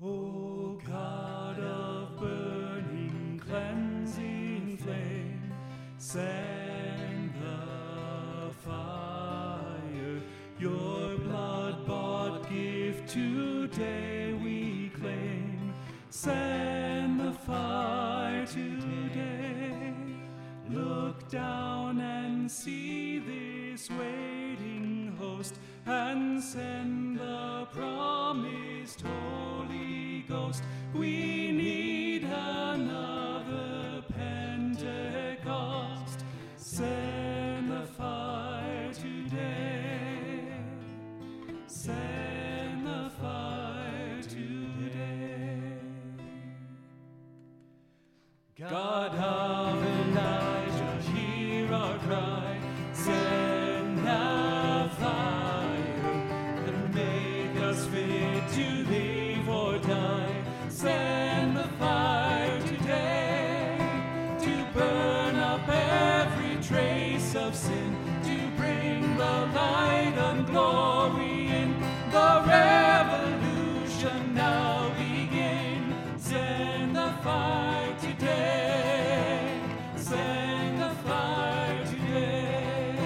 O God of burning, cleansing flame, send the fire. Your blood bought gift today we claim. Send the fire today. Look down and see this waiting host, and send the promised Holy Ghost. We need another Pentecost. Send the fire today. Send the fire today. God trace to bring the light and glory in. The revolution now begin. Send the fire today. Send the fire today.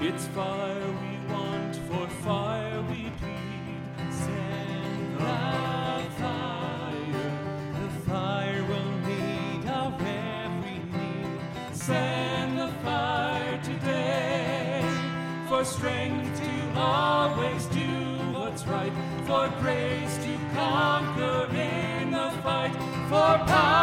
It's fire we Send the fire today. For strength to always do what's right. For grace to conquer in the fight. For power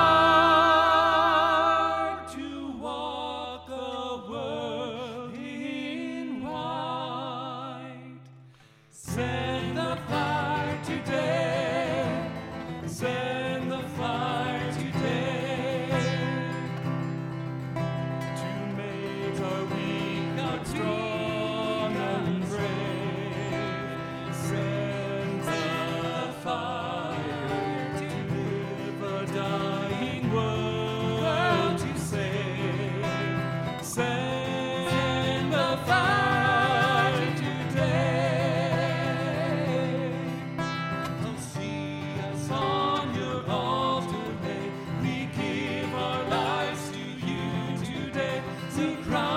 To crown